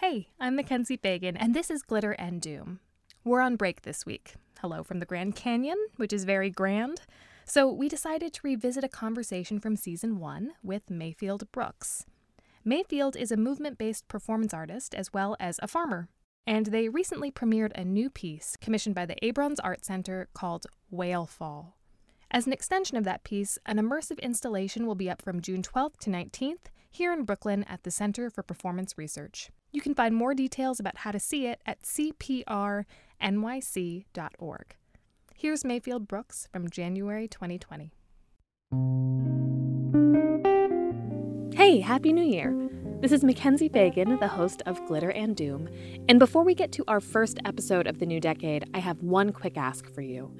Hey, I'm Mackenzie Fagan, and this is Glitter and Doom. We're on break this week. Hello from the Grand Canyon, which is very grand. So we decided to revisit a conversation from season one with Mayfield Brooks. Mayfield is a movement based performance artist as well as a farmer, and they recently premiered a new piece commissioned by the Abrons Art Center called Whale Fall. As an extension of that piece, an immersive installation will be up from June 12th to 19th here in Brooklyn at the Center for Performance Research. You can find more details about how to see it at cprnyc.org. Here's Mayfield Brooks from January 2020. Hey, Happy New Year! This is Mackenzie Fagan, the host of Glitter and Doom. And before we get to our first episode of the new decade, I have one quick ask for you.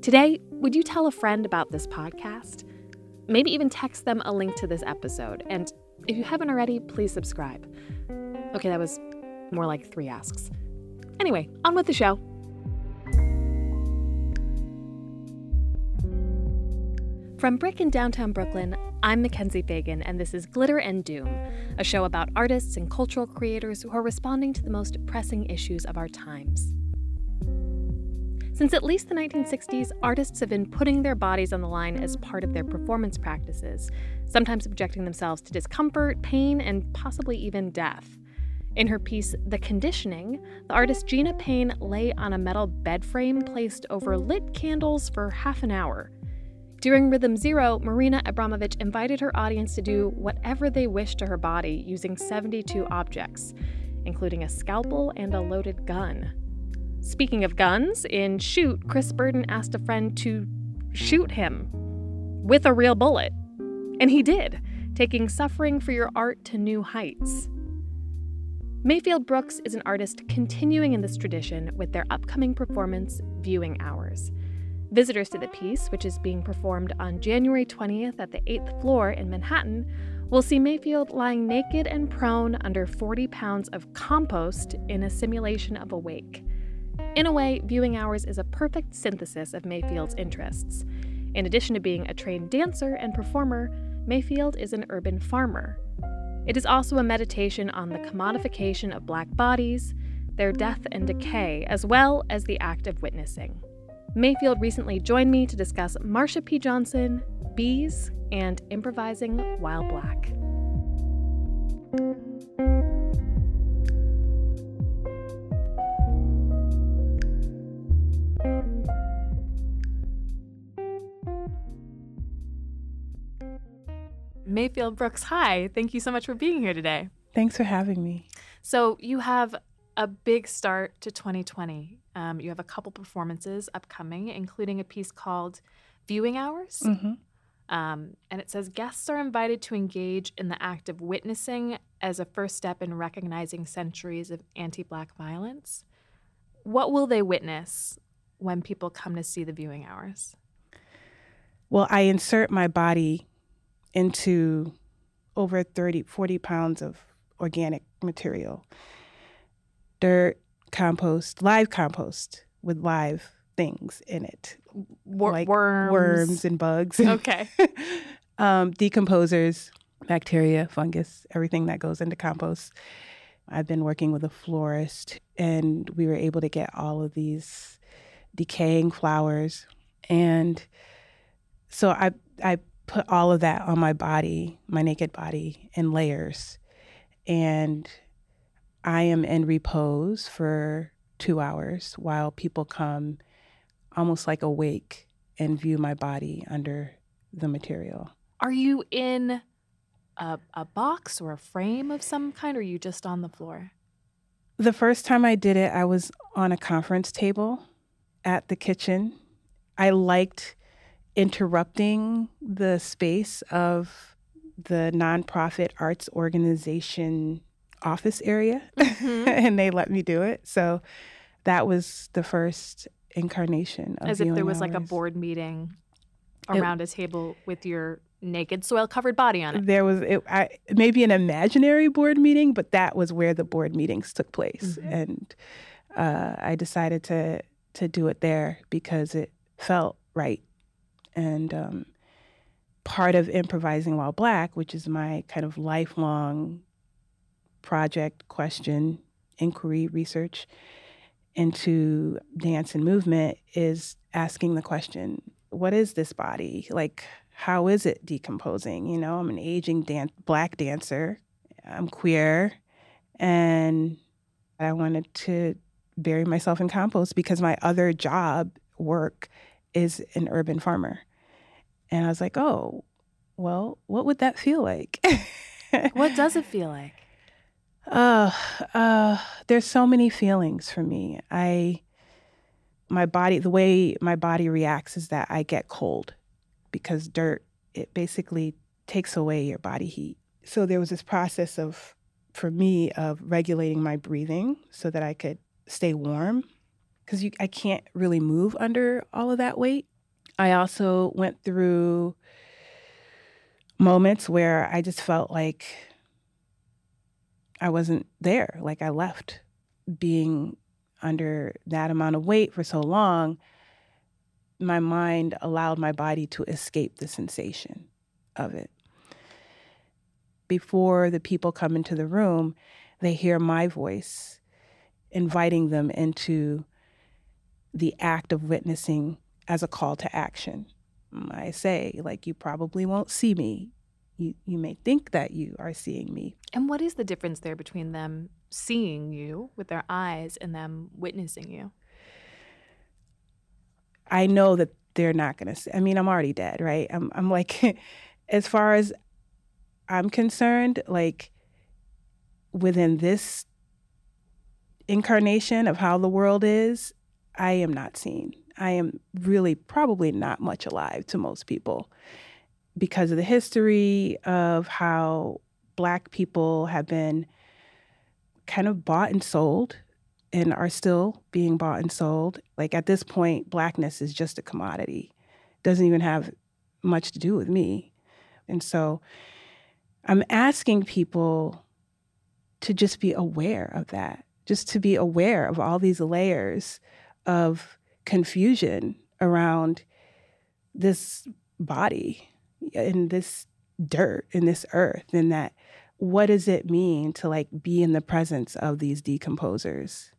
Today, would you tell a friend about this podcast? Maybe even text them a link to this episode. And if you haven't already, please subscribe. Okay, that was more like three asks. Anyway, on with the show. From BRIC in downtown Brooklyn, I'm Mackenzie Fagan, and this is Glitter and Doom, a show about artists and cultural creators who are responding to the most pressing issues of our times. Since at least the 1960s, artists have been putting their bodies on the line as part of their performance practices, sometimes subjecting themselves to discomfort, pain, and possibly even death. In her piece, The Conditioning, the artist Gina Pane lay on a metal bed frame placed over lit candles for half an hour. During Rhythm Zero, Marina Abramovic invited her audience to do whatever they wished to her body using 72 objects, including a scalpel and a loaded gun. Speaking of guns, in Shoot, Chris Burden asked a friend to shoot him with a real bullet. And he did, taking suffering for your art to new heights. Mayfield Brooks is an artist continuing in this tradition with their upcoming performance, Viewing Hours. Visitors to the piece, which is being performed on January 20th at the 8th floor in Manhattan, will see Mayfield lying naked and prone under 40 pounds of compost in a simulation of a wake. In a way, Viewing Hours is a perfect synthesis of Mayfield's interests. In addition to being a trained dancer and performer, Mayfield is an urban farmer. It is also a meditation on the commodification of Black bodies, their death and decay, as well as the act of witnessing. Mayfield recently joined me to discuss Marsha P. Johnson, bees, and improvising while black. Mayfield Brooks, hi. Thank you so much for being here today. Thanks for having me. So, you have a big start to 2020. Um, you have a couple performances upcoming, including a piece called Viewing Hours. Mm-hmm. Um, and it says guests are invited to engage in the act of witnessing as a first step in recognizing centuries of anti Black violence. What will they witness when people come to see the viewing hours? Well, I insert my body into over 30, 40 pounds of organic material dirt, compost, live compost with live things in it. Wor- like worms. worms and bugs. Okay. um, decomposers, bacteria, fungus, everything that goes into compost. I've been working with a florist, and we were able to get all of these decaying flowers. And so I, I put all of that on my body, my naked body, in layers. And I am in repose for two hours while people come almost like a wake and view my body under the material. Are you in a, a box or a frame of some kind, or are you just on the floor? The first time I did it, I was on a conference table at the kitchen. I liked interrupting the space of the nonprofit arts organization office area, Mhm. and they let me do it. So that was the first incarnation of As if there was like a board meeting It- around a table with your naked, soil covered body on it. There was it, I, maybe an imaginary board meeting, but that was where the board meetings took place, Mhm. and uh, I decided to to do it there because it felt right. And um, part of improvising while black, which is my kind of lifelong project, question, inquiry, research into dance and movement is asking the question what is this body? Like, how is it decomposing? You know, I'm an aging dan- black dancer, I'm queer, and I wanted to bury myself in compost because my other job work is an urban farmer. And I was like, oh, well, what would that feel like? what does it feel like? Uh, uh, there's so many feelings for me. I, my body, the way my body reacts is that I get cold because dirt, it basically takes away your body heat. So there was this process of, for me, of regulating my breathing so that I could stay warm because I can't really move under all of that weight. I also went through moments where I just felt like I wasn't there, like I left being under that amount of weight for so long. My mind allowed my body to escape the sensation of it. Before the people come into the room, they hear my voice inviting them into the act of witnessing as a call to action. I say, like, you probably won't see me. You, you may think that you are seeing me. And what is the difference there between them seeing you with their eyes and them witnessing you? I know that they're not going to see. I mean, I'm already dead, right? I'm, I'm like, as far as I'm concerned, like, within this incarnation of how the world is, I am not seen. I am really probably not much alive to most people because of the history of how Black people have been kind of bought and sold and are still being bought and sold. Like at this point, Blackness is just a commodity, doesn't even have much to do with me. And so I'm asking people to just be aware of that, just to be aware of all these layers of confusion around this body in this dirt in this earth and that what does it mean to like be in the presence of these decomposers?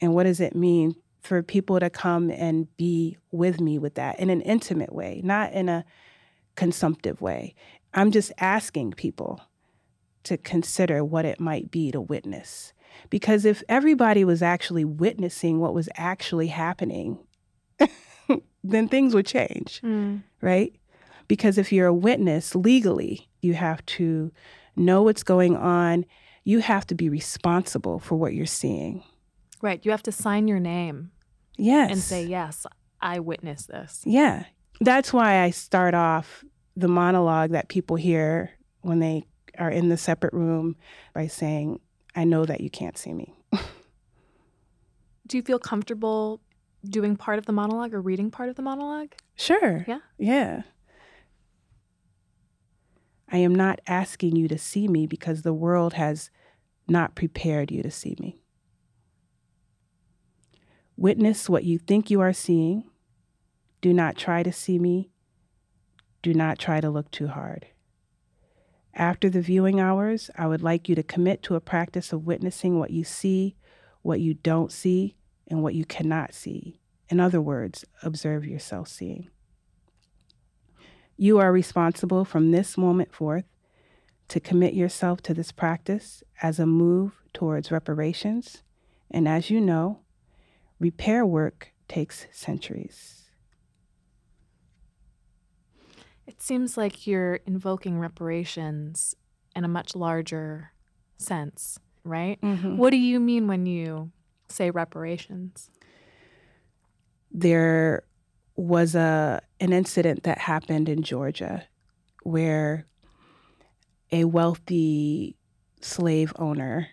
And what does it mean for people to come and be with me with that in an intimate way not in a consumptive way? I'm just asking people to consider what it might be to witness because if everybody was actually witnessing what was actually happening, then things would change, mm. right? Because if you're a witness legally, you have to know what's going on. You have to be responsible for what you're seeing. Right. You have to sign your name. Yes. And say, yes, I witnessed this. Yeah. That's why I start off the monologue that people hear when they are in the separate room by saying, I know that you can't see me. Do you feel comfortable doing part of the monologue or reading part of the monologue? Sure. Yeah. Yeah. I am not asking you to see me because the world has not prepared you to see me. Witness what you think you are seeing. Do not try to see me. Do not try to look too hard. After the viewing hours, I would like you to commit to a practice of witnessing what you see, what you don't see, and what you cannot see. In other words, observe yourself seeing. You are responsible from this moment forth to commit yourself to this practice as a move towards reparations. And as you know, repair work takes centuries. It seems like you're invoking reparations in a much larger sense, right? Mm-hmm. What do you mean when you say reparations? There was a an incident that happened in Georgia where a wealthy slave owner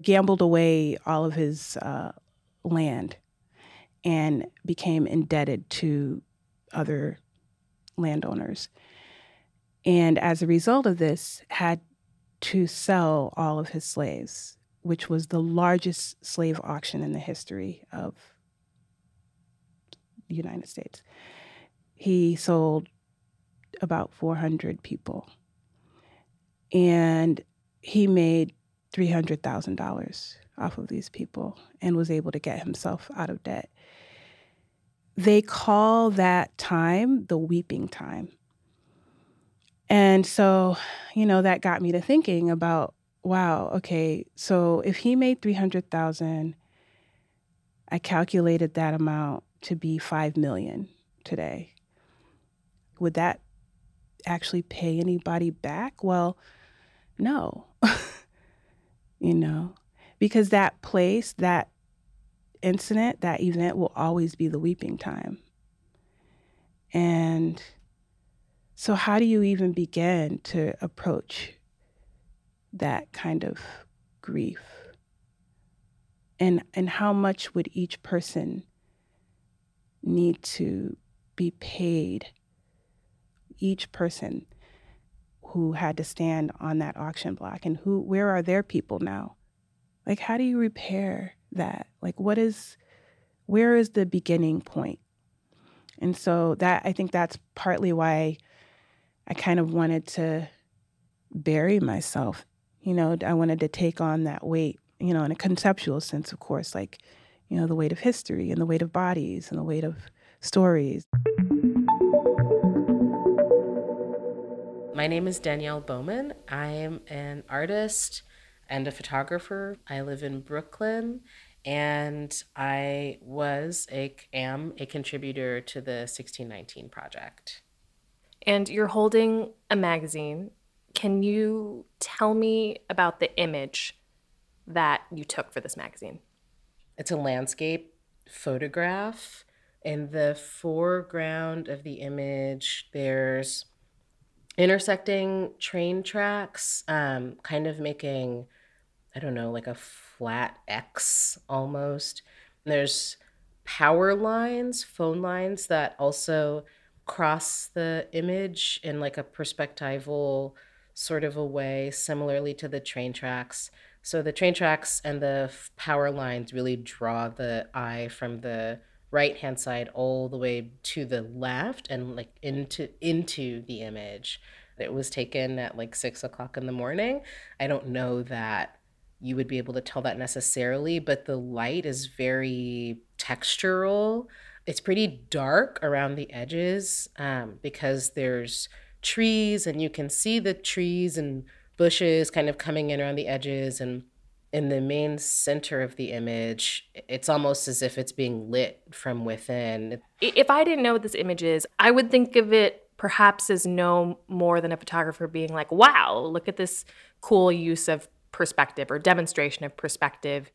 gambled away all of his uh, land and became indebted to other landowners. And as a result of this, had to sell all of his slaves, which was the largest slave auction in the history of the United States. He sold about 400 people. And he made $300,000 off of these people and was able to get himself out of debt. They call that time the weeping time. And so, you know, that got me to thinking about wow, okay, so if he made 300,000, I calculated that amount to be 5 million today. Would that actually pay anybody back? Well, no. you know, because that place, that incident, that event will always be the weeping time. And so, how do you even begin to approach that kind of grief? And, and how much would each person need to be paid? Each person who had to stand on that auction block and who where are their people now? Like how do you repair that? Like what is where is the beginning point? And so that I think that's partly why I kind of wanted to bury myself. You know, I wanted to take on that weight, you know, in a conceptual sense, of course, like, you know, the weight of history and the weight of bodies and the weight of stories. My name is Dannielle Bowman. I am an artist and a photographer. I live in Brooklyn and I was a am a contributor to the 1619 project. And you're holding a magazine. Can you tell me about the image that you took for this magazine? It's a landscape photograph. In the foreground of the image, there's intersecting train tracks, um, kind of making, I don't know, like a flat X almost. And there's power lines, phone lines that also cross the image in like a perspectival sort of a way, similarly to the train tracks. So the train tracks and the power lines really draw the eye from the right hand side all the way to the left and like into into the image. It was taken at like six o'clock in the morning. I don't know that you would be able to tell that necessarily, but the light is very textural. It's pretty dark around the edges um, because there's trees and you can see the trees and bushes kind of coming in around the edges and in the main center of the image it's almost as if it's being lit from within. If i didn't know what this image is i would think of it perhaps as no more than a photographer being like wow look at this cool use of perspective or demonstration of perspective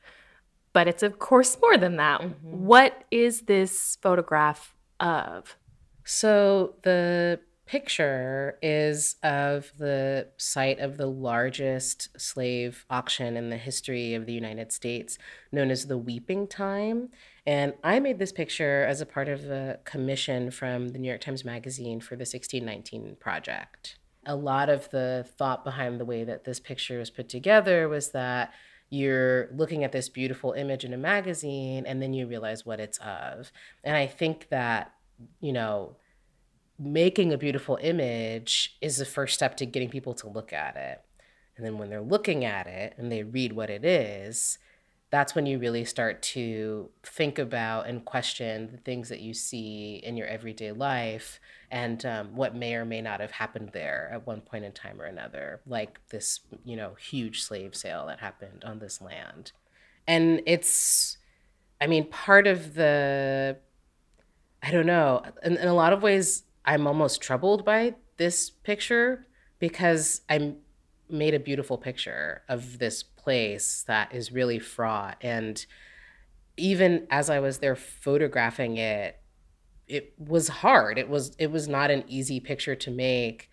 but it's of course more than that. Mm-hmm. What is this photograph of? So the picture is of the site of the largest slave auction in the history of the United States, known as the Weeping Time. And I made this picture as a part of a commission from the New York Times Magazine for the 1619 project. A lot of the thought behind the way that this picture was put together was that you're looking at this beautiful image in a magazine and then you realize what it's of. And I think that, you know, making a beautiful image is the first step to getting people to look at it. And then when they're looking at it and they read what it is, that's when you really start to think about and question the things that you see in your everyday life and um, what may or may not have happened there at one point in time or another, like this, you know, huge slave sale that happened on this land. And it's, I mean, part of the, I don't know, in, in a lot of ways, I'm almost troubled by this picture because I made a beautiful picture of this place that is really fraught. And even as I was there photographing it, it was hard. It was it was not an easy picture to make,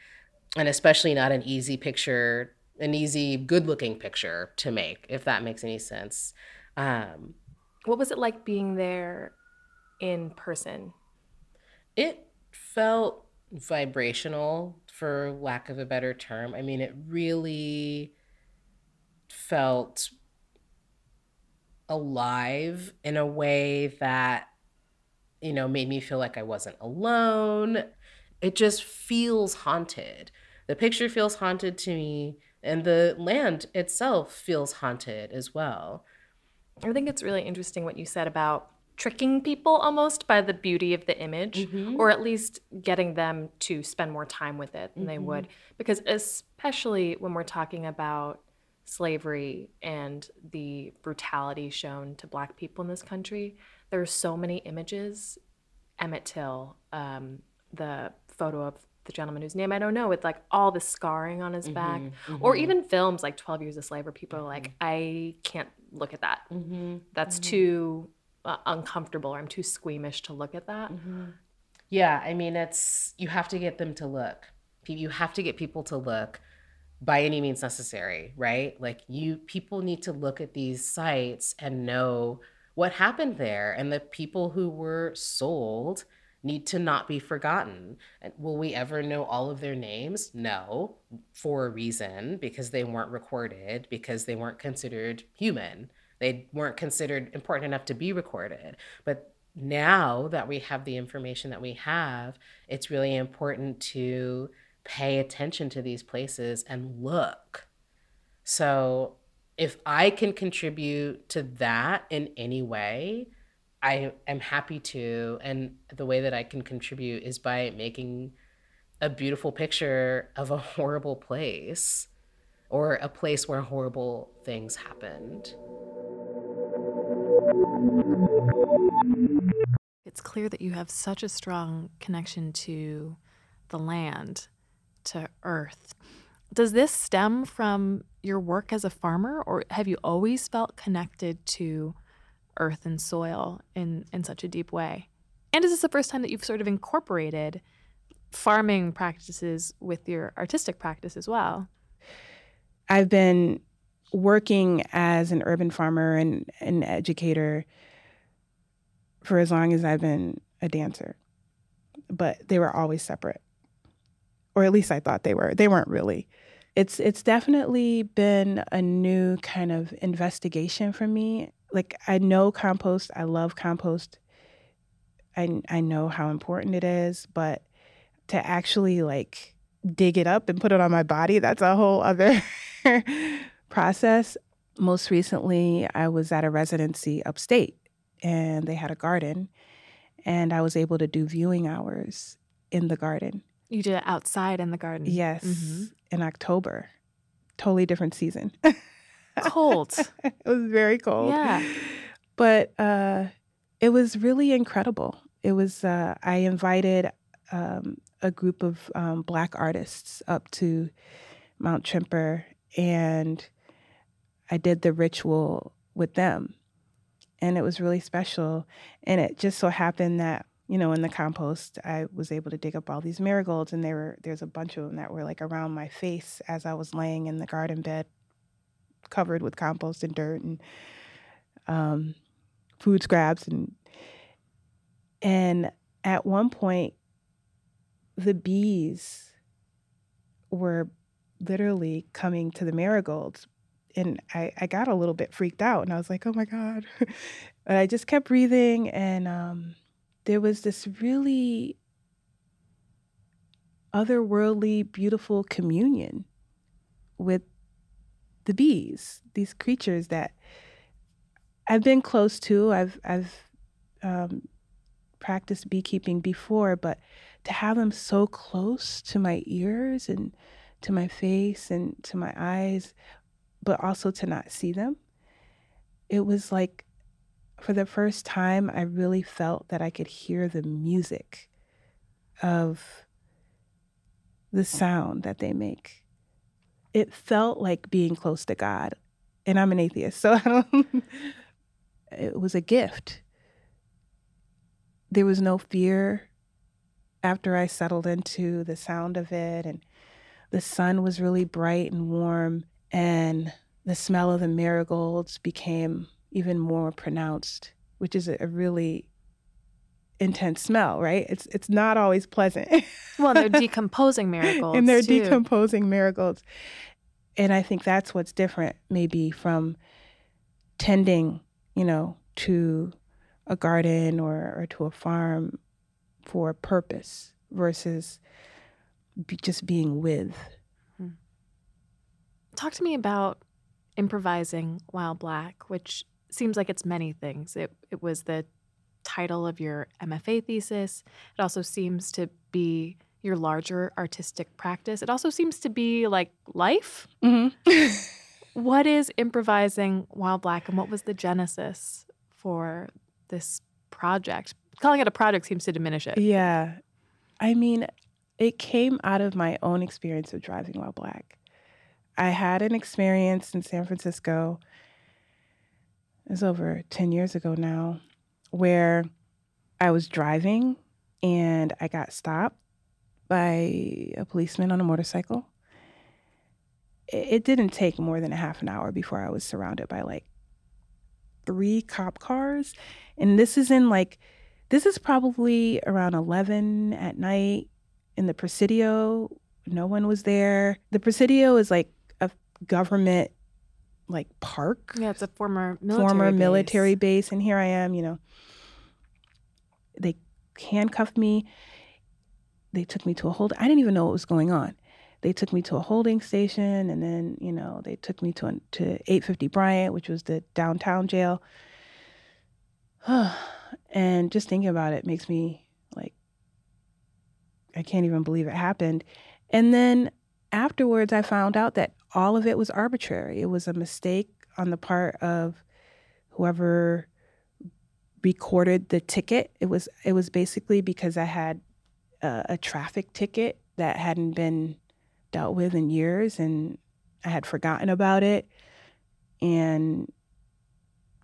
and especially not an easy picture, an easy, good-looking picture to make, if that makes any sense. Um, what was it like being there in person? It felt vibrational, for lack of a better term. I mean, it really felt alive in a way that you know made me feel like I wasn't alone. It just feels haunted. The picture feels haunted to me and the land itself feels haunted as well. I think it's really interesting what you said about tricking people almost by the beauty of the image, mm-hmm. or at least getting them to spend more time with it than mm-hmm. they would. Because, especially when we're talking about slavery and the brutality shown to Black people in this country, there are so many images. Emmett Till, um, the photo of the gentleman whose name I don't know, with like all the scarring on his mm-hmm, back, mm-hmm. or even films like 12 Years a Slave, where people are like, mm-hmm. I can't look at that. Mm-hmm. That's mm-hmm. too uh, uncomfortable, or I'm too squeamish to look at that. Mm-hmm. Yeah, I mean, it's you have to get them to look. You have to get people to look by any means necessary, right? Like you people need to look at these sites and know what happened there and the people who were sold need to not be forgotten. And will we ever know all of their names? No, for a reason, because they weren't recorded, because they weren't considered human. They weren't considered important enough to be recorded. But now that we have the information that we have, it's really important to pay attention to these places and look. So if I can contribute to that in any way, I am happy to. And the way that I can contribute is by making a beautiful picture of a horrible place or a place where horrible things happened. It's clear that you have such a strong connection to the land, to earth. Does this stem from your work as a farmer, or have you always felt connected to earth and soil in, in such a deep way? And is this the first time that you've sort of incorporated farming practices with your artistic practice as well? I've been working as an urban farmer and an educator for as long as I've been a dancer, but they were always separate, or at least I thought they were. They weren't really. It's it's definitely been a new kind of investigation for me like I know compost, I love compost. I I know how important it is, but to actually like dig it up and put it on my body, that's a whole other process. Most recently, I was at a residency upstate and they had a garden and I was able to do viewing hours in the garden. You did it outside in the garden? Yes, mm-hmm. in October. Totally different season. cold. it was very cold. Yeah. But uh, it was really incredible. It was, uh, I invited um, a group of um, Black artists up to Mount Tremper and I did the ritual with them. And it was really special. And it just so happened that you know, in the compost, I was able to dig up all these marigolds, and there were there's a bunch of them that were like around my face as I was laying in the garden bed covered with compost and dirt and um, food scraps and and at one point the bees were literally coming to the marigolds and I, I got a little bit freaked out and I was like, oh my God. but I just kept breathing and um, there was this really otherworldly, beautiful communion with the bees, these creatures that I've been close to. I've I've um, practiced beekeeping before, but to have them so close to my ears and to my face and to my eyes, but also to not see them, it was like for the first time I really felt that I could hear the music of the sound that they make it felt like being close to God. And I'm an atheist, so it was a gift. There was no fear after I settled into the sound of it, and the sun was really bright and warm, and the smell of the marigolds became even more pronounced, which is a really intense smell, right? It's it's not always pleasant. well, they're decomposing miracles. and they're too. decomposing miracles. And I think that's what's different maybe from tending, you know, to a garden or, or to a farm for a purpose versus be, just being with. Hmm. Talk to me about improvising while black, which seems like it's many things. It it was the title of your MFA thesis. It also seems to be your larger artistic practice. It also seems to be like life. Mm-hmm. what is improvising while black, and what was the genesis for this project? Calling it a project seems to diminish it. Yeah, I mean, it came out of my own experience of driving while black. I had an experience in San Francisco. It was over 10 years ago now, where I was driving and I got stopped by a policeman on a motorcycle. It didn't take more than a half an hour before I was surrounded by like three cop cars. And this is in like, this is probably around 11 at night in the Presidio. No one was there. The Presidio is like a government like park. Yeah, it's a former military former base. military base. And here I am, you know. They handcuffed me. They took me to a hold. I didn't even know what was going on. They took me to a holding station, and then you know they took me to to 850 Bryant, which was the downtown jail. and just thinking about it makes me like I can't even believe it happened. And then afterwards, I found out that all of it was arbitrary. It was a mistake on the part of whoever recorded the ticket. It was it was basically because I had a, a traffic ticket that hadn't been dealt with in years, and I had forgotten about it. And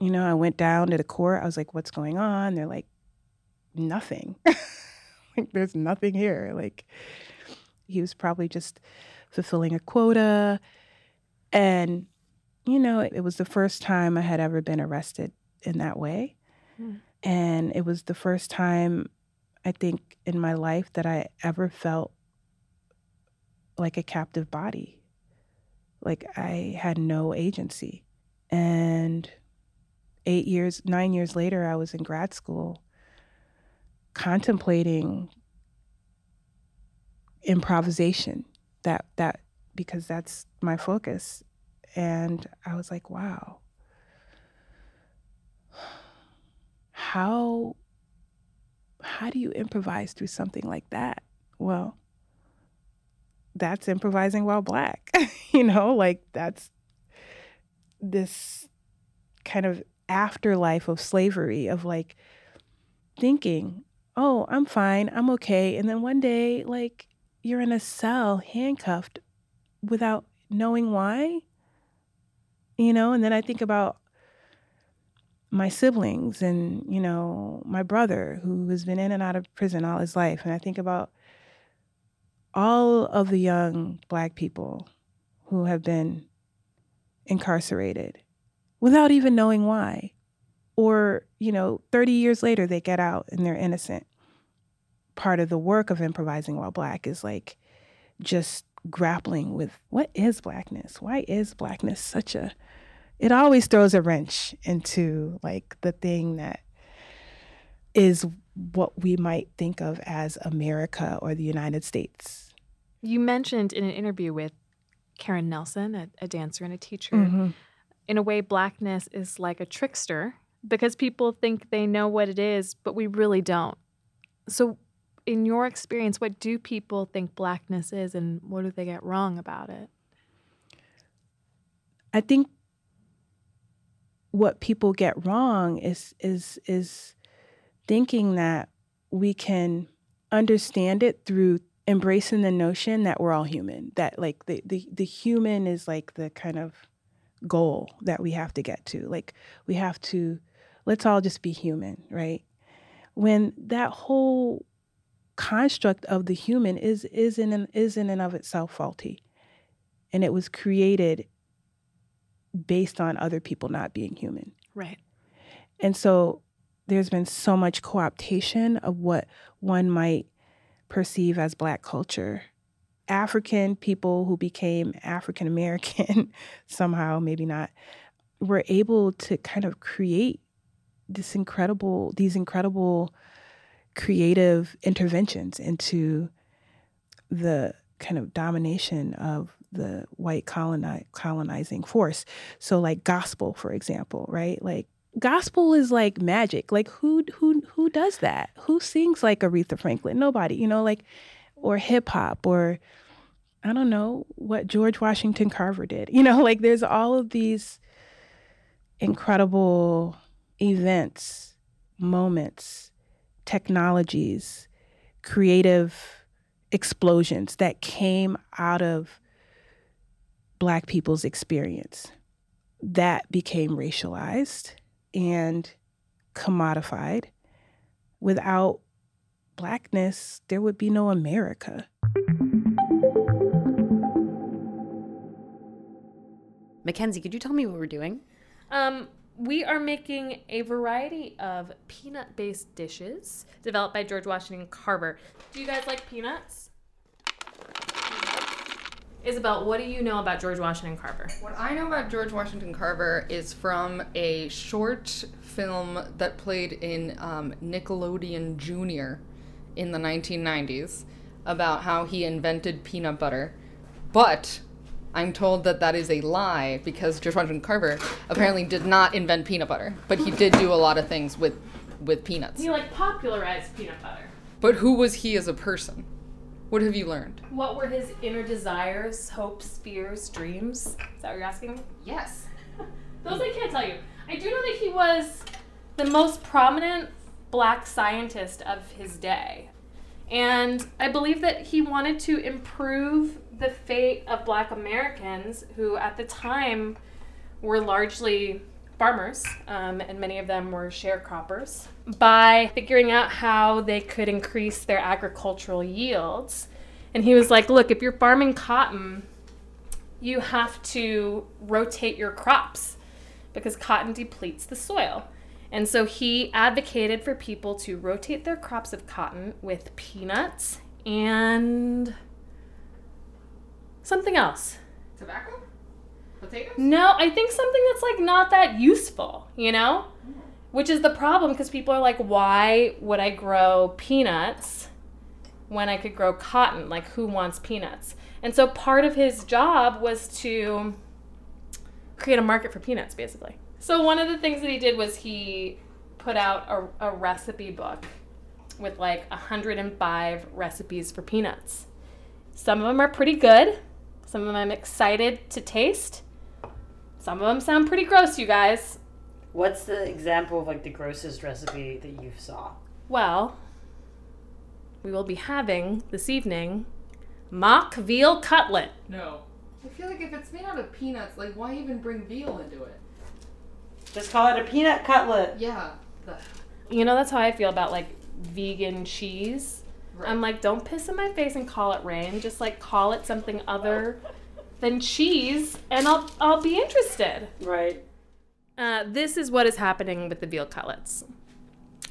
you know, I went down to the court. I was like, "What's going on?" They're like, "Nothing." like, there's nothing here. Like, he was probably just fulfilling a quota. And, you know, it, was the first time I had ever been arrested in that way. Mm. And it was the first time, I think, in my life that I ever felt like a captive body. Like I had no agency. And eight years, nine years later, I was in grad school contemplating improvisation that that because that's my focus. And i was like wow. How how do you improvise through something like that? Well that's improvising while black you know like that's this kind of afterlife of slavery of like thinking oh i'm fine i'm okay. And then one day like you're in a cell handcuffed without knowing why. You know, and then I think about my siblings and, you know, my brother who has been in and out of prison all his life. And I think about all of the young black people who have been incarcerated without even knowing why. Or, you know, 30 years later, they get out and they're innocent part of the work of improvising while black is like just grappling with what is blackness? Why is blackness such a it always throws a wrench into like the thing that is what we might think of as America or the United States. You mentioned in an interview with Karen Nelson, a, a dancer and a teacher, mm-hmm. in a way, blackness is like a trickster because people think they know what it is, but we really don't. So, in your experience, what do people think blackness is and what do they get wrong about it? I think what people get wrong is is is thinking that we can understand it through embracing the notion that we're all human that like the, the the human is like the kind of goal that we have to get to like we have to let's all just be human right when that whole construct of the human is is in an, is in and of itself faulty, and it was created based on other people not being human. Right. And so there's been so much co-optation of what one might perceive as black culture. African people who became African American somehow, maybe not, were able to kind of create this incredible, these incredible creative interventions into the kind of domination of the white coloni- colonizing force. So like gospel, for example, right? Like gospel is like magic. Like who who who does that? Who sings like Aretha Franklin? Nobody, you know, like or hip hop or I don't know what George Washington Carver did. You know, like there's all of these incredible events, moments, technologies, creative explosions that came out of Black people's experience. That became racialized and commodified. Without Blackness, there would be no America. Mackenzie, could you tell me what we're doing? Um, we are making a variety of peanut based dishes developed by George Washington Carver. Do you guys like peanuts? Isabel, what do you know about George Washington Carver? What I know about George Washington Carver is from a short film that played in um, Nickelodeon Junior in the 1990s about how he invented peanut butter. But I'm told that that is a lie because George Washington Carver apparently did not invent peanut butter, but he did do a lot of things with with peanuts. He like popularized peanut butter. But who was he as a person? What have you learned? What were his inner desires, hopes, fears, dreams? Is that what you're asking me? Yes. Those I can't tell you. I do know that he was the most prominent black scientist of his day. And I believe that he wanted to improve the fate of black Americans who at the time were largely farmers, um, and many of them were sharecroppers, by figuring out how they could increase their agricultural yields. And he was like, look, if you're farming cotton, you have to rotate your crops because cotton depletes the soil. And so he advocated for people to rotate their crops of cotton with peanuts and something else. Tobacco? Potatoes? No, I think something that's like not that useful, you know? Hmm. Which is the problem because people are like, why would I grow peanuts when I could grow cotton? Like, who wants peanuts? And so part of his job was to create a market for peanuts, basically. So one of the things that he did was he put out a, a recipe book with like 105 recipes for peanuts. Some of them are pretty good. Some of them I'm excited to taste. Some of them sound pretty gross, you guys. What's the example of like the grossest recipe that you saw? Well, we will be having this evening mock veal cutlet. No. I feel like if it's made out of peanuts, like why even bring veal into it? Just call it a peanut cutlet. Yeah. The, You know, that's how I feel about like vegan cheese. Right. I'm like, don't piss in my face and call it rain. Just like call it something other than cheese, and I'll I'll be interested. Right. Uh, this is what is happening with the veal cutlets.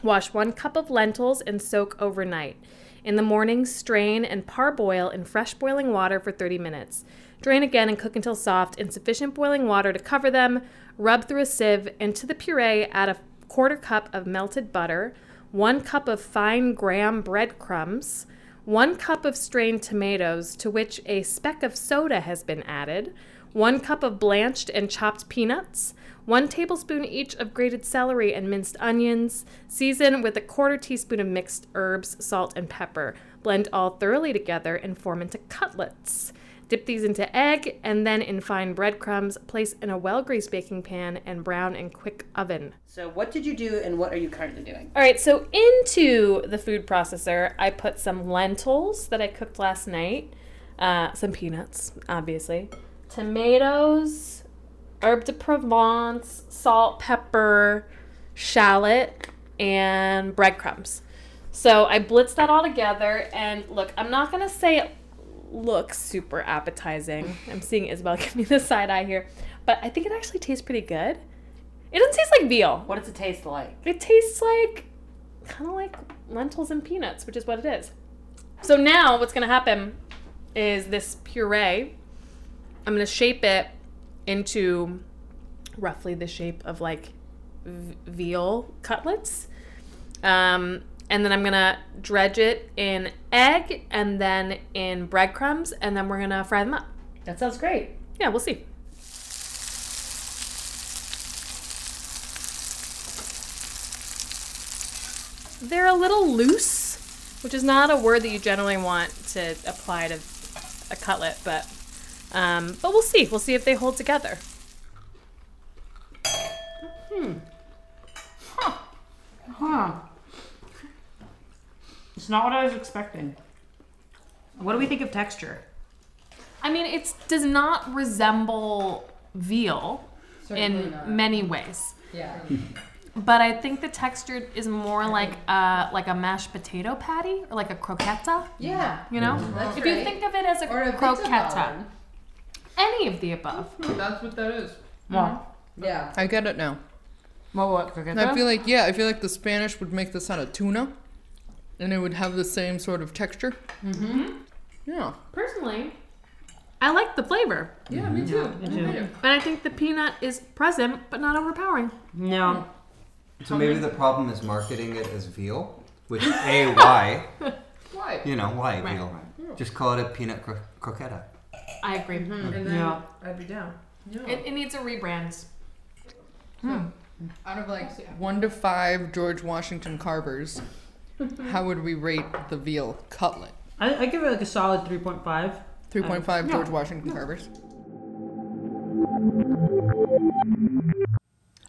Wash one cup of lentils and soak overnight. In the morning, strain and parboil in fresh boiling water for 30 minutes. Drain again and cook until soft in sufficient boiling water to cover them. Rub through a sieve. Into the puree, add a quarter cup of melted butter, one cup of fine graham breadcrumbs, one cup of strained tomatoes to which a speck of soda has been added, one cup of blanched and chopped peanuts, one tablespoon each of grated celery and minced onions. Season with a quarter teaspoon of mixed herbs, salt, and pepper. Blend all thoroughly together and form into cutlets. Dip these into egg and then in fine breadcrumbs. Place in a well greased baking pan and brown in quick oven. So what did you do and what are you currently doing? All right, so into the food processor, I put some lentils that I cooked last night, uh, some peanuts, obviously, tomatoes, herb de Provence, salt, pepper, shallot, and breadcrumbs. So I blitzed that all together, and look, I'm not gonna say looks super appetizing. I'm seeing Isabel give me the side eye here, but I think it actually tastes pretty good. It doesn't taste like veal. What does it taste like? It tastes like kind of like lentils and peanuts, which is what it is. So now what's going to happen is this puree, I'm going to shape it into roughly the shape of like v- veal cutlets. Um, and then I'm gonna dredge it in egg and then in breadcrumbs, and then we're gonna fry them up. That sounds great. Yeah, we'll see. They're a little loose, which is not a word that you generally want to apply to a cutlet, but um, but we'll see. We'll see if they hold together. Hmm. Huh. Huh. It's not what I was expecting. What do we think of texture? I mean, it does not resemble veal in many ways. Yeah. But I think the texture is more like a like a mashed potato patty or like a croqueta. Yeah. You know, That's if you right. think of it as a, Or a croqueta, pizza any of the above. Mm-hmm. That's what that is. Mm-hmm. Well, Yeah. I get it now. what, what croqueta? I feel like yeah, I feel like the Spanish would make this out of tuna, and it would have the same sort of texture. Mm-hmm. Yeah. Personally, I like the flavor, Yeah, me too. Me too. and I think the peanut is present but not overpowering. no. So maybe the problem is marketing it as veal, which a why Why? you know why Right, veal? Just call it a peanut cro- croqueta. I agree. And then Yeah. I'd be down. Yeah. It, it needs a rebrand. Hmm. Out of like One to five George Washington carvers. How would we rate the veal cutlet? I, I give it like a solid 3.5. Three point five George Washington carvers.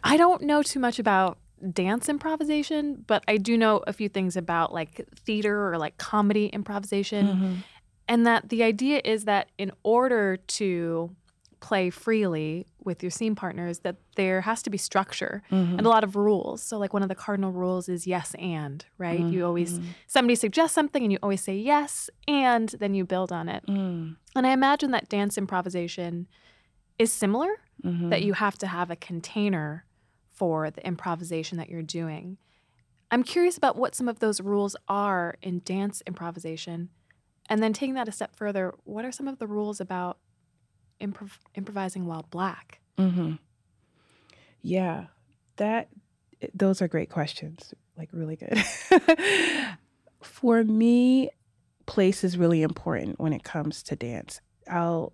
I don't know too much about dance improvisation, but I do know a few things about like theater or like comedy improvisation. Mm-hmm. And that the idea is that in order to play freely with your scene partners, that there has to be structure and a lot of rules. So, like, one of the cardinal rules is yes and, right? You always, somebody suggests something and you always say yes, and then you build on it. Mm. And I imagine that dance improvisation is similar, Mm-hmm. that you have to have a container for the improvisation that you're doing. I'm curious about what some of those rules are in dance improvisation. And then taking that a step further, what are some of the rules about improv- improvising while black? Mm-hmm. Yeah, that those are great questions. Like really good. For me, place is really important when it comes to dance. I'll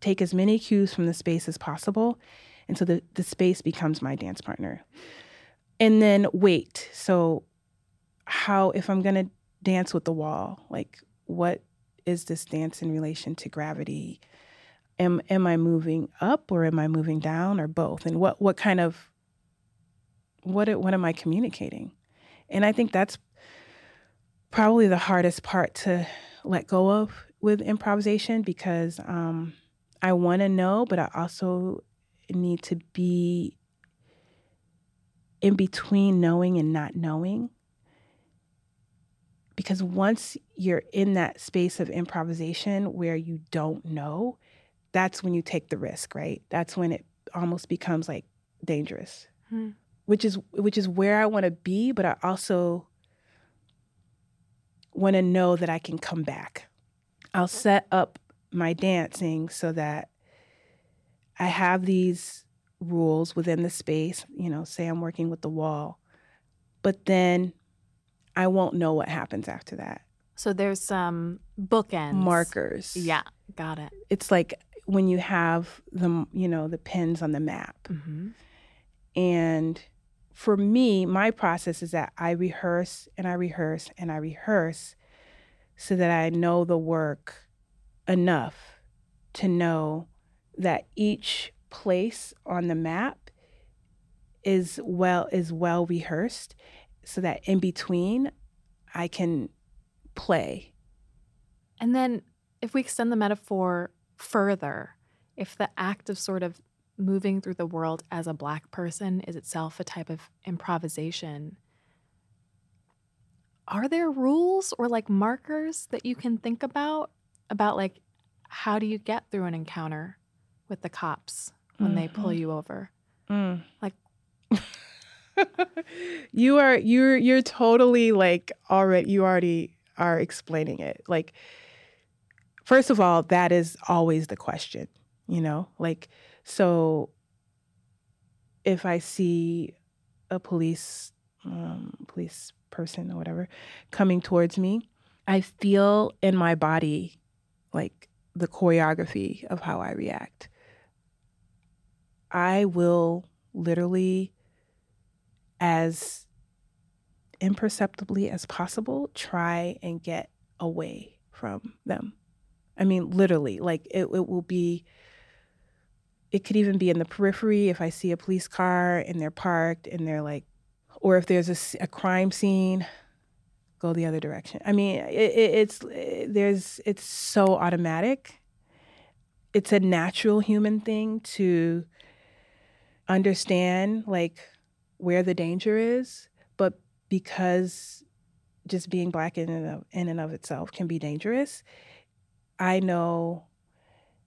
take as many cues from the space as possible, and so the the space becomes my dance partner. And then wait. So, how if I'm gonna dance with the wall, like what is this dance in relation to gravity? Am am I moving up or am I moving down or both? And what what kind of what what am I communicating? And I think that's probably the hardest part to let go of with improvisation because um, I want to know, but I also need to be in between knowing and not knowing. Because once you're in that space of improvisation where you don't know, that's when you take the risk, right? That's when it almost becomes like dangerous. Hmm. Which is which is where I want to be, but I also want to know that I can come back. I'll set up my dancing so that I have these rules within the space, you know, say I'm working with the wall, but then I won't know what happens after that. So there's some bookends. Markers. Yeah, got it. It's like when you have the, you know, the pins on the map. hmm And for me, my process is that I rehearse and I rehearse and I rehearse so that I know the work enough to know that each place on the map is well is well rehearsed so that in between I can play. And then if we extend the metaphor further, if the act of sort of moving through the world as a black person is itself a type of improvisation, are there rules or like markers that you can think about about like how do you get through an encounter with the cops when they pull you over? Mm. Like- you are you're you're totally like already you already are explaining it. Like first of all, that is always the question, you know? Like so if I see a police um, police person or whatever coming towards me, I feel in my body like the choreography of how I react. I will literally, as imperceptibly as possible, try and get away from them. I mean, literally, like it, it will be, it could even be in the periphery if I see a police car and they're parked and they're like, or if there's a crime scene, go the other direction. I mean, it, it, it's, there's, it's so automatic. It's a natural human thing to understand like where the danger is, but because just being black in and of, in and of itself can be dangerous, I know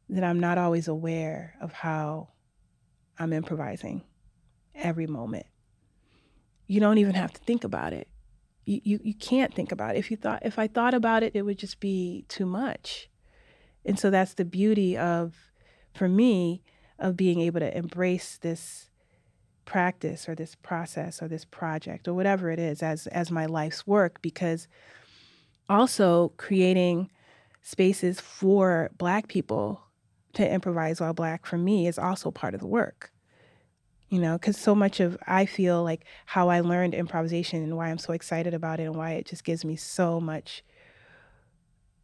that I'm not always aware of how I'm improvising every moment. You don't even have to think about it. You, you, you can't think about it. If you thought if I thought about it, it would just be too much. And so that's the beauty of, for me, of being able to embrace this practice or this process or this project or whatever it is as as my life's work because also creating spaces for black people to improvise while black for me is also part of the work you know because so much of i feel like how i learned improvisation and why i'm so excited about it and why it just gives me so much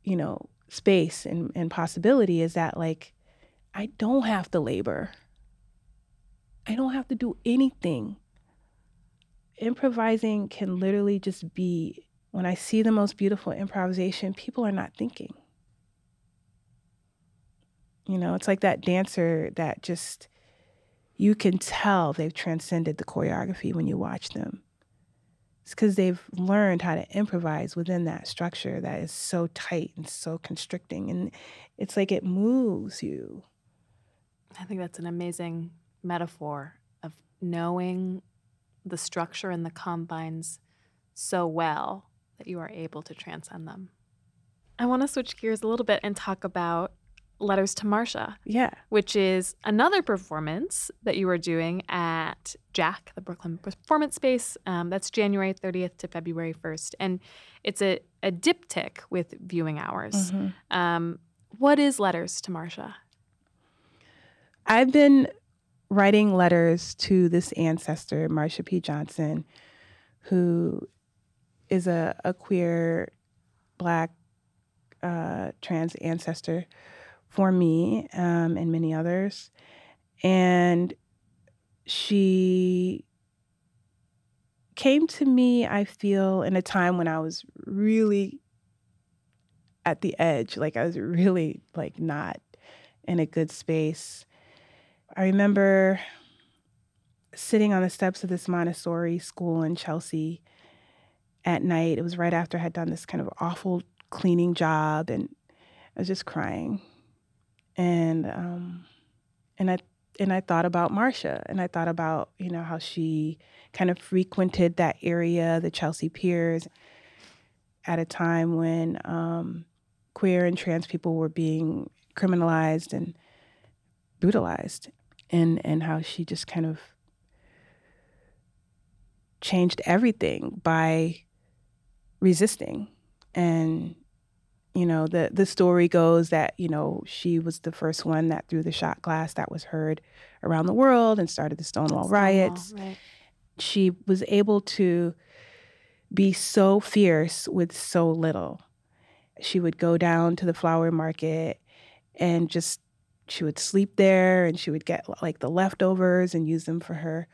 you know space and, and possibility is that like i don't have to labor I don't have to do anything. Improvising can literally just be when I see the most beautiful improvisation, people are not thinking. You know, it's like that dancer that just, you can tell they've transcended the choreography when you watch them. It's because they've learned how to improvise within that structure that is so tight and so constricting. And it's like it moves you. I think that's an amazing metaphor of knowing the structure and the confines so well that you are able to transcend them. I want to switch gears a little bit and talk about Letters to Marsha, Yeah. which is another performance that you are doing at Jack, the Brooklyn Performance Space. Um, that's January 30th to February 1st. And it's a, a diptych with viewing hours. Mhm. Um, what is Letters to Marsha? I've been writing letters to this ancestor, Marsha P. Johnson, who is a, a queer black uh, trans ancestor for me um, and many others. And she came to me, I feel, in a time when I was really at the edge. Like I was really like not in a good space. I remember sitting on the steps of this Montessori school in Chelsea at night. It was right after I had done this kind of awful cleaning job, and I was just crying. And um, and I and I thought about Marsha, and I thought about you know how she kind of frequented that area, the Chelsea Piers, at a time when um, queer and trans people were being criminalized and brutalized and and how she just kind of changed everything by resisting and you know the the story goes that you know she was the first one that threw the shot glass that was heard around the world and started the Stonewall riots Right. she was able to be so fierce with so little. She would go down to the flower market and just she would sleep there and she would get like the leftovers and use them for her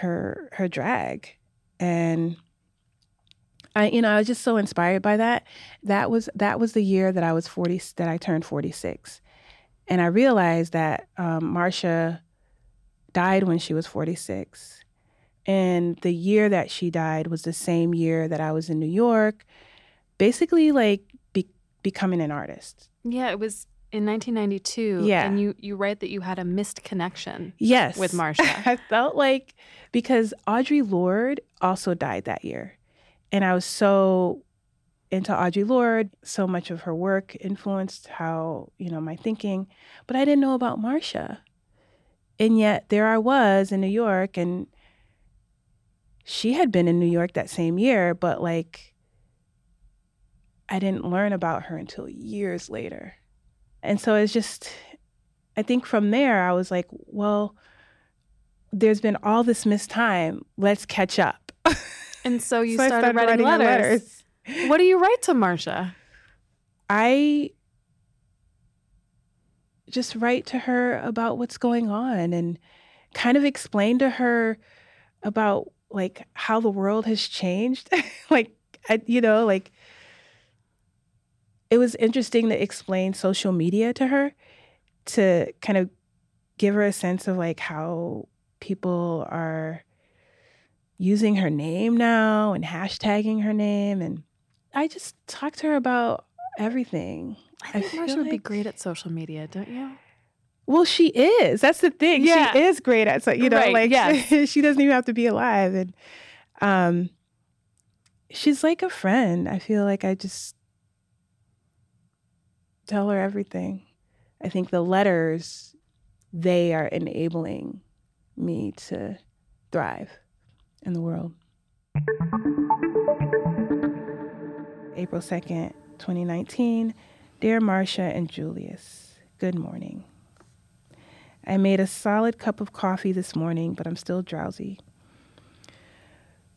her her drag. And I you know, I was just so inspired by that. That was that was the year that I was 40 that I turned 46. And I realized that um, Marsha died when she was 46. And the year that she died was the same year that I was in New York, basically like be- becoming an artist. Yeah, it was in 1992. Yeah. And you, you write that you had a missed connection. Yes. With marsha I felt like because Audre Lorde also died that year. And I was so into Audre Lorde, so much of her work influenced how, you know, my thinking, but I didn't know about Marsha. And yet there I was in New York and she had been in New York that same year, but like I didn't learn about her until years later. And so it's just, I think from there, I was like, well, there's been all this missed time. Let's catch up. And so you So started, started writing, writing her letters. What do you write to Marsha? I just write to her about what's going on and kind of explain to her about like how the world has changed. like, I, you know, like it was interesting to explain social media to her to kind of give her a sense of like how people are using her name now and hashtagging her name and I just talked to her about everything. I think feel Marsha would be great at social media, don't you? Well, she is. That's the thing. Yeah. She is great at so you know, Right, like yes. she doesn't even have to be alive. And um she's like a friend. I feel like I just tell her everything. I think the letters, they are enabling me to thrive in the world. April 2nd, 2019. Dear Marsha and Julius, good morning. I made a solid cup of coffee this morning, but I'm still drowsy.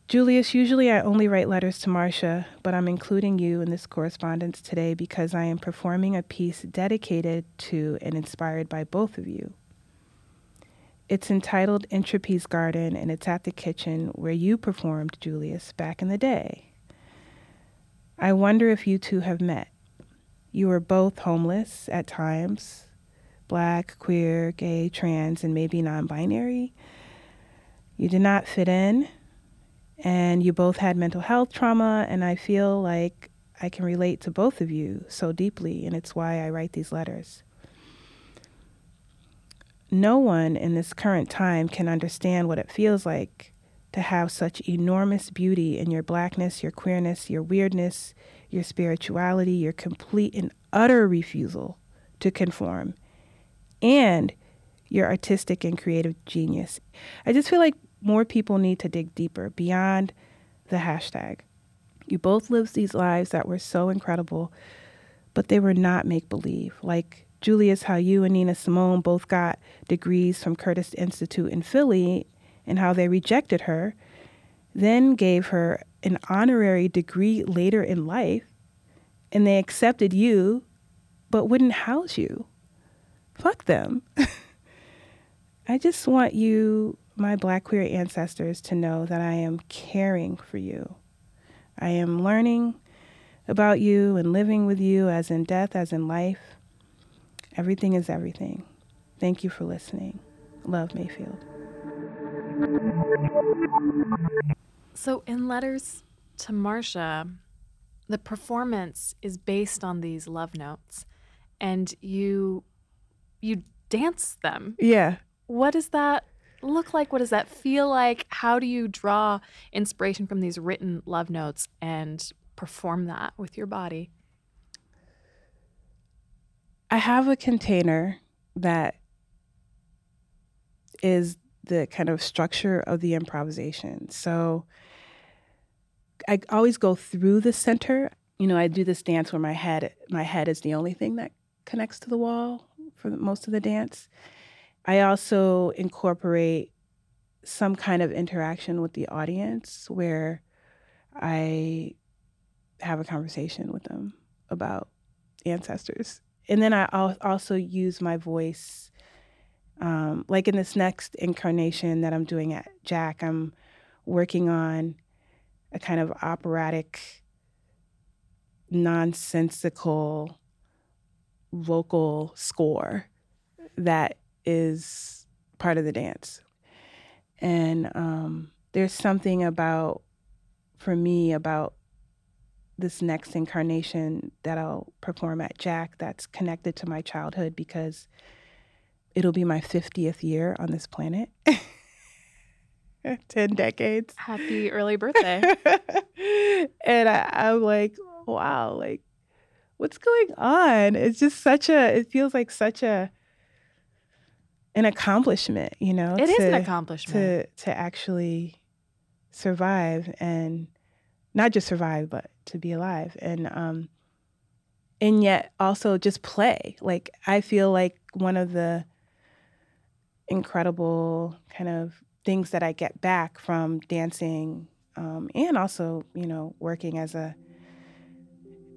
Julius, usually I only write letters to Marsha, but I'm including you in this correspondence today because I am performing a piece dedicated to and inspired by both of you. It's entitled Entropy's Garden, and it's at the kitchen where you performed, Julius, back in the day. I wonder if you two have met. You were both homeless at times, black, queer, gay, trans, and maybe non binary. You did not fit in, and you both had mental health trauma, and I feel like I can relate to both of you so deeply, and it's why I write these letters. No one in this current time can understand what it feels like to have such enormous beauty in your blackness, your queerness, your weirdness, your spirituality, your complete and utter refusal to conform, and your artistic and creative genius. I just feel like more people need to dig deeper beyond the hashtag. You both lived these lives that were so incredible, but they were not make believe. Like Julius, how you and Nina Simone both got degrees from Curtis Institute in Philly and how they rejected her, then gave her an honorary degree later in life, and they accepted you, but wouldn't house you. Fuck them. I just want you, my black queer ancestors, to know that I am caring for you. I am learning about you and living with you as in death, as in life. Everything is everything. Thank you for listening. Love Mayfield. So in letters to Marsha, the performance is based on these love notes and you you dance them. Yeah. What does that look like? What does that feel like? How do you draw inspiration from these written love notes and perform that with your body? I have a container that is the kind of structure of the improvisation. So I always go through the center. You know, I do this dance where my head my head is the only thing that connects to the wall for most of the dance. I also incorporate some kind of interaction with the audience where I have a conversation with them about ancestors. And then I al- also use my voice. Um, like in this next incarnation that I'm doing at Jack, I'm working on a kind of operatic, nonsensical vocal score that is part of the dance. And um, there's something about, for me, about this next incarnation that I'll perform at Jack that's connected to my childhood because it'll be my 50th year on this planet. 10 decades. Happy early birthday. and I, I'm like, wow, like, what's going on? It's just such a, it feels like such a, an accomplishment, you know? It is an accomplishment. To, to actually survive and not just survive, but to be alive. And um, and yet also just play. Like I feel like one of the incredible kind of things that I get back from dancing um, and also, you know, working as a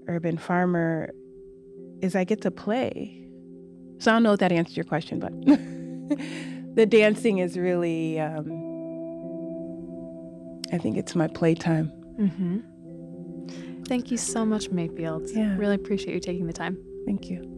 urban farmer is I get to play. So I don't know if that answers your question, but the dancing is really, um, I think it's my playtime. Mm-hmm. Thank you so much, Mayfield. Yeah. Really appreciate you taking the time. Thank you.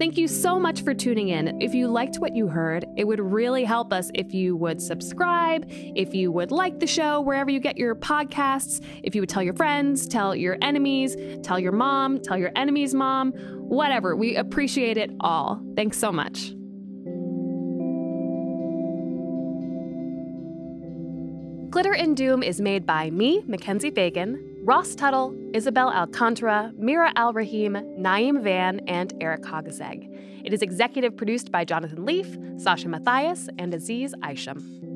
Thank you so much for tuning in. If you liked what you heard, it would really help us if you would subscribe, if you would like the show wherever you get your podcasts, if you would tell your friends, tell your enemies, tell your mom, tell your enemy's mom, whatever. We appreciate it all. Thanks so much. Glitter and Doom is made by me, Mackenzie Fagan, Ross Tuttle, Isabel Alcantara, Mira Al Rahim, Naeem Van, and Eric Hogazeg. It is executive produced by Jonathan Leaf, Sasha Matthias, and Aziz Isham.